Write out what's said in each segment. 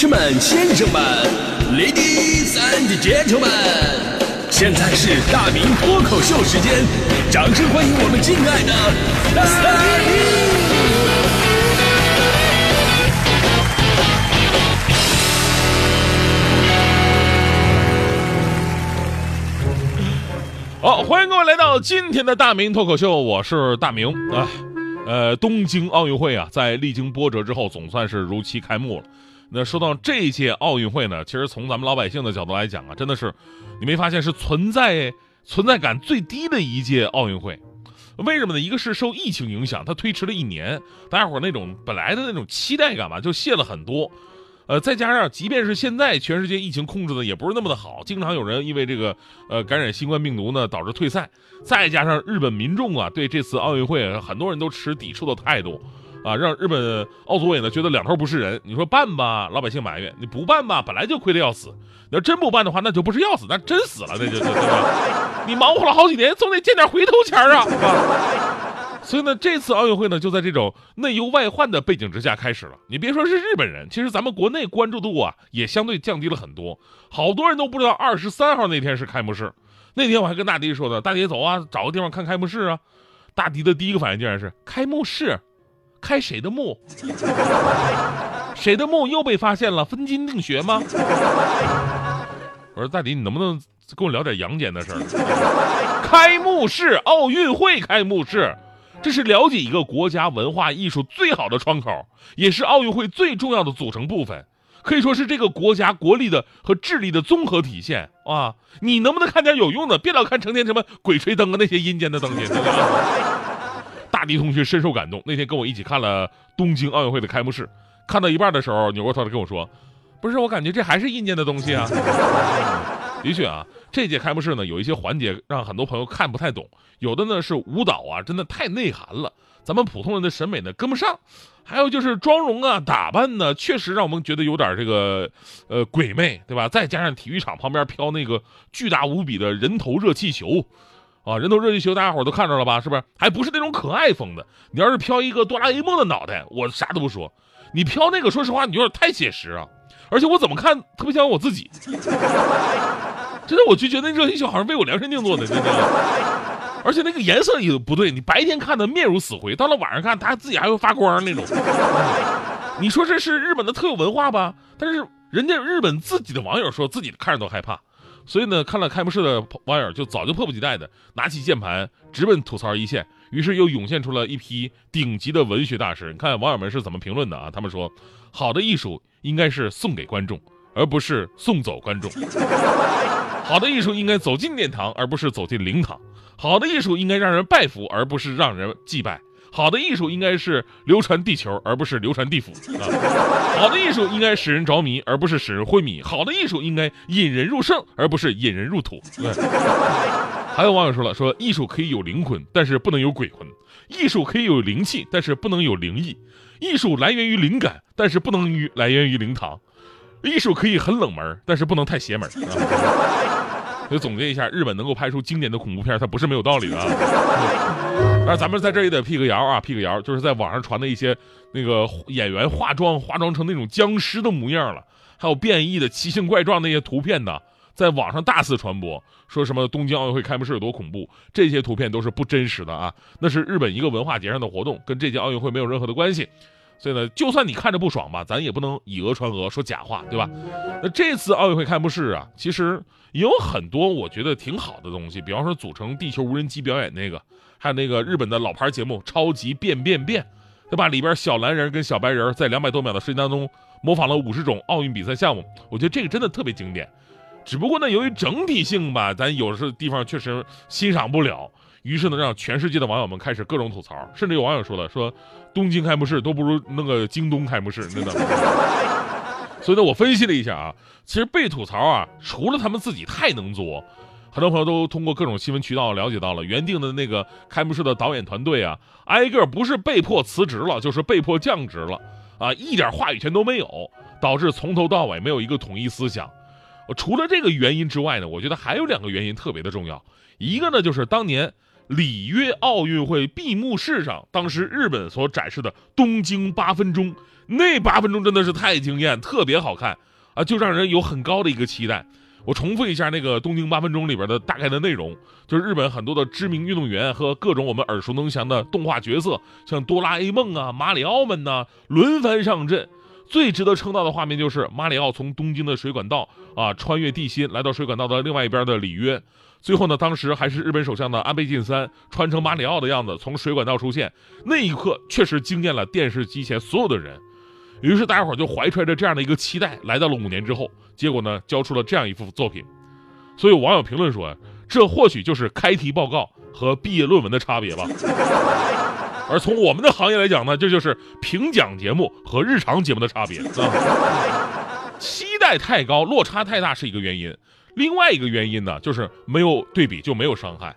士们、先生们，Ladies and Gentlemen，现在是大明脱口秀时间，掌声欢迎我们敬爱的大明！好，欢迎各位来到今天的大明脱口秀，我是大明啊。呃，东京奥运会啊，在历经波折之后，总算是如期开幕了。那说到这一届奥运会呢，其实从咱们老百姓的角度来讲啊，真的是，你没发现是存在存在感最低的一届奥运会？为什么呢？一个是受疫情影响，它推迟了一年，大家伙那种本来的那种期待感吧，就泄了很多。呃，再加上，即便是现在全世界疫情控制的也不是那么的好，经常有人因为这个呃感染新冠病毒呢导致退赛。再加上日本民众啊对这次奥运会很多人都持抵触的态度，啊，让日本奥组委呢觉得两头不是人。你说办吧，老百姓埋怨；你不办吧，本来就亏得要死。你要真不办的话，那就不是要死，那真死了，那就就对吧？你忙活了好几年，总得见点回头钱啊。所以呢，这次奥运会呢，就在这种内忧外患的背景之下开始了。你别说是日本人，其实咱们国内关注度啊，也相对降低了很多。好多人都不知道二十三号那天是开幕式。那天我还跟大迪说呢，大迪走啊，找个地方看开幕式啊。大迪的第一个反应竟然是开幕式，开谁的墓？谁的墓又被发现了？分金定穴吗？我说大迪，你能不能跟我聊点阳间的事儿？开幕式，奥运会开幕式。这是了解一个国家文化艺术最好的窗口，也是奥运会最重要的组成部分，可以说是这个国家国力的和智力的综合体现啊！你能不能看点有用的？别老看成天什么鬼吹灯啊那些阴间的东西。大迪同学深受感动，那天跟我一起看了东京奥运会的开幕式，看到一半的时候，扭过头来跟我说：“不是，我感觉这还是阴间的东西啊。”的确啊，这届开幕式呢，有一些环节让很多朋友看不太懂，有的呢是舞蹈啊，真的太内涵了，咱们普通人的审美呢跟不上。还有就是妆容啊、打扮呢，确实让我们觉得有点这个呃鬼魅，对吧？再加上体育场旁边飘那个巨大无比的人头热气球，啊，人头热气球大家伙都看着了吧？是不是？还不是那种可爱风的。你要是飘一个哆啦 A 梦的脑袋，我啥都不说。你飘那个，说实话，你有点太写实啊。而且我怎么看特别像我自己。真的，我就觉得那热气球好像为我量身定做的，真的。而且那个颜色也不对，你白天看的面如死灰，到了晚上看它自己还会发光那种。你说这是日本的特有文化吧？但是人家日本自己的网友说自己看着都害怕，所以呢，看了开幕式的网友就早就迫不及待的拿起键盘直奔吐槽一线，于是又涌现出了一批顶级的文学大师。你看网友们是怎么评论的啊？他们说，好的艺术应该是送给观众，而不是送走观众。好的艺术应该走进殿堂，而不是走进灵堂；好的艺术应该让人拜服，而不是让人祭拜；好的艺术应该是流传地球，而不是流传地府啊；好的艺术应该使人着迷，而不是使人昏迷；好的艺术应该引人入胜，而不是引人入土。还有网友说了，说艺术可以有灵魂，但是不能有鬼魂；艺术可以有灵气，但是不能有灵异；艺术来源于灵感，但是不能于来源于灵堂；艺术可以很冷门，但是不能太邪门。啊。就总结一下，日本能够拍出经典的恐怖片，它不是没有道理的。那咱们在这也得辟个谣啊，辟个谣，就是在网上传的一些那个演员化妆化妆成那种僵尸的模样了，还有变异的奇形怪状那些图片呢，在网上大肆传播，说什么东京奥运会开幕式有多恐怖，这些图片都是不真实的啊，那是日本一个文化节上的活动，跟这届奥运会没有任何的关系。所以呢，就算你看着不爽吧，咱也不能以讹传讹，说假话，对吧？那这次奥运会开幕式啊，其实也有很多我觉得挺好的东西，比方说组成地球无人机表演那个，还有那个日本的老牌节目《超级变变变》，对吧？里边小蓝人跟小白人在两百多秒的时间当中模仿了五十种奥运比赛项目，我觉得这个真的特别经典。只不过呢，由于整体性吧，咱有的地方确实欣赏不了。于是呢，让全世界的网友们开始各种吐槽，甚至有网友说了，说东京开幕式都不如那个京东开幕式，真的。所以呢，我分析了一下啊，其实被吐槽啊，除了他们自己太能作，很多朋友都通过各种新闻渠道了解到了，原定的那个开幕式的导演团队啊，挨个不是被迫辞职了，就是被迫降职了啊，一点话语权都没有，导致从头到尾没有一个统一思想。除了这个原因之外呢，我觉得还有两个原因特别的重要，一个呢就是当年。里约奥运会闭幕式上，当时日本所展示的东京八分钟，那八分钟真的是太惊艳，特别好看啊，就让人有很高的一个期待。我重复一下那个东京八分钟里边的大概的内容，就是日本很多的知名运动员和各种我们耳熟能详的动画角色，像哆啦 A 梦啊、马里奥们呐，轮番上阵。最值得称道的画面就是马里奥从东京的水管道啊穿越地心，来到水管道的另外一边的里约。最后呢，当时还是日本首相的安倍晋三穿成马里奥的样子从水管道出现，那一刻确实惊艳了电视机前所有的人。于是大家伙就怀揣着这样的一个期待，来到了五年之后，结果呢，交出了这样一幅作品。所以网友评论说，这或许就是开题报告和毕业论文的差别吧。而从我们的行业来讲呢，这就是评奖节目和日常节目的差别啊。期待太高，落差太大是一个原因，另外一个原因呢，就是没有对比就没有伤害。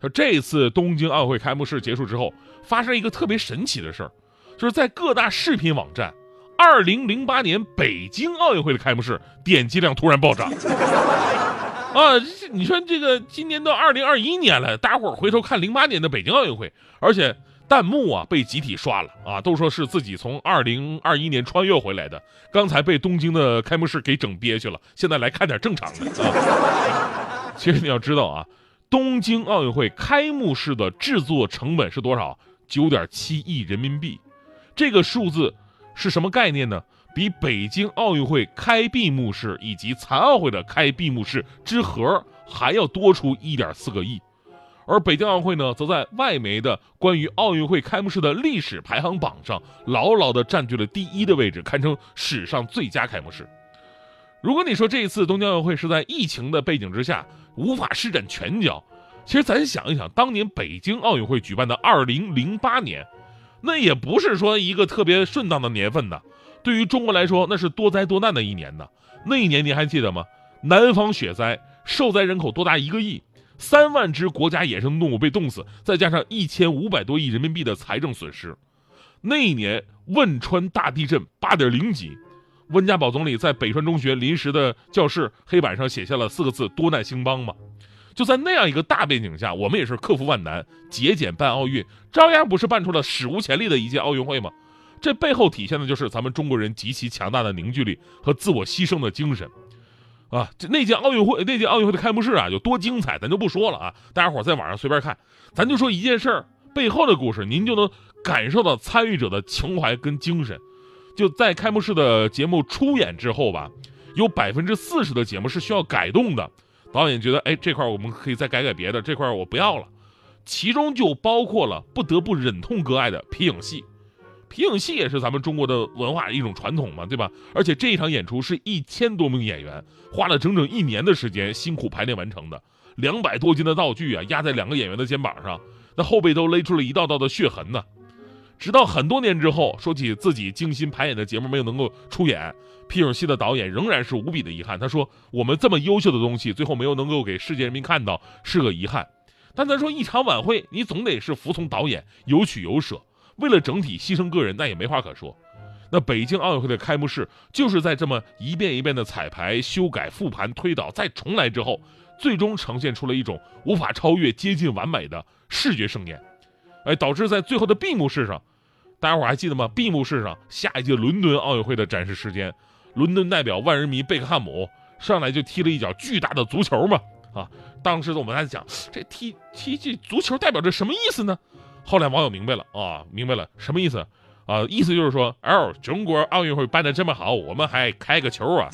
说这次东京奥运会开幕式结束之后，发生一个特别神奇的事儿，就是在各大视频网站，二零零八年北京奥运会的开幕式点击量突然暴涨。啊，你说这个今年都二零二一年了，大家伙儿回头看零八年的北京奥运会，而且。弹幕啊，被集体刷了啊，都说是自己从二零二一年穿越回来的，刚才被东京的开幕式给整憋屈了，现在来看点正常的啊。其实你要知道啊，东京奥运会开幕式的制作成本是多少？九点七亿人民币，这个数字是什么概念呢？比北京奥运会开闭幕式以及残奥会的开闭幕式之和还要多出一点四个亿。而北京奥运会呢，则在外媒的关于奥运会开幕式的历史排行榜上，牢牢地占据了第一的位置，堪称史上最佳开幕式。如果你说这一次东京奥运会是在疫情的背景之下无法施展拳脚，其实咱想一想，当年北京奥运会举办的2008年，那也不是说一个特别顺当的年份呢。对于中国来说，那是多灾多难的一年呢。那一年你还记得吗？南方雪灾，受灾人口多达一个亿。三万只国家野生动物被冻死，再加上一千五百多亿人民币的财政损失。那一年汶川大地震八点零级，温家宝总理在北川中学临时的教室黑板上写下了四个字：“多难兴邦”嘛。就在那样一个大背景下，我们也是克服万难，节俭办奥运，照样不是办出了史无前例的一届奥运会吗？这背后体现的就是咱们中国人极其强大的凝聚力和自我牺牲的精神。啊，这那届奥运会，那届奥运会的开幕式啊，有多精彩，咱就不说了啊。大家伙在网上随便看，咱就说一件事儿背后的故事，您就能感受到参与者的情怀跟精神。就在开幕式的节目出演之后吧，有百分之四十的节目是需要改动的。导演觉得，哎，这块我们可以再改改别的，这块我不要了。其中就包括了不得不忍痛割爱的皮影戏。皮影戏也是咱们中国的文化一种传统嘛，对吧？而且这一场演出是一千多名演员花了整整一年的时间辛苦排练完成的，两百多斤的道具啊压在两个演员的肩膀上，那后背都勒出了一道道的血痕呢。直到很多年之后，说起自己精心排演的节目没有能够出演，皮影戏的导演仍然是无比的遗憾。他说：“我们这么优秀的东西，最后没有能够给世界人民看到，是个遗憾。”但咱说一场晚会，你总得是服从导演，有取有舍。为了整体牺牲个人，那也没话可说。那北京奥运会的开幕式，就是在这么一遍一遍的彩排、修改、复盘、推导、再重来之后，最终呈现出了一种无法超越、接近完美的视觉盛宴。哎，导致在最后的闭幕式上，大家伙还记得吗？闭幕式上，下一届伦敦奥运会的展示时间，伦敦代表万人迷贝克汉姆上来就踢了一脚巨大的足球嘛。啊，当时我们在讲，这踢踢这足球代表着什么意思呢？后来网友明白了啊，明白了什么意思啊？意思就是说，哦，中国奥运会办的这么好，我们还开个球啊。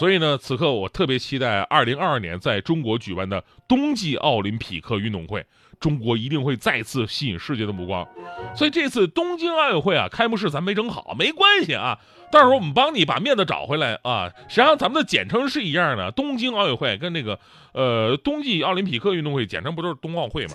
所以呢，此刻我特别期待二零二二年在中国举办的冬季奥林匹克运动会，中国一定会再次吸引世界的目光。所以这次东京奥运会啊，开幕式咱没整好，没关系啊。到时候我们帮你把面子找回来啊！实际上咱们的简称是一样的，东京奥运会跟那个呃冬季奥林匹克运动会简称不都是冬奥会吗？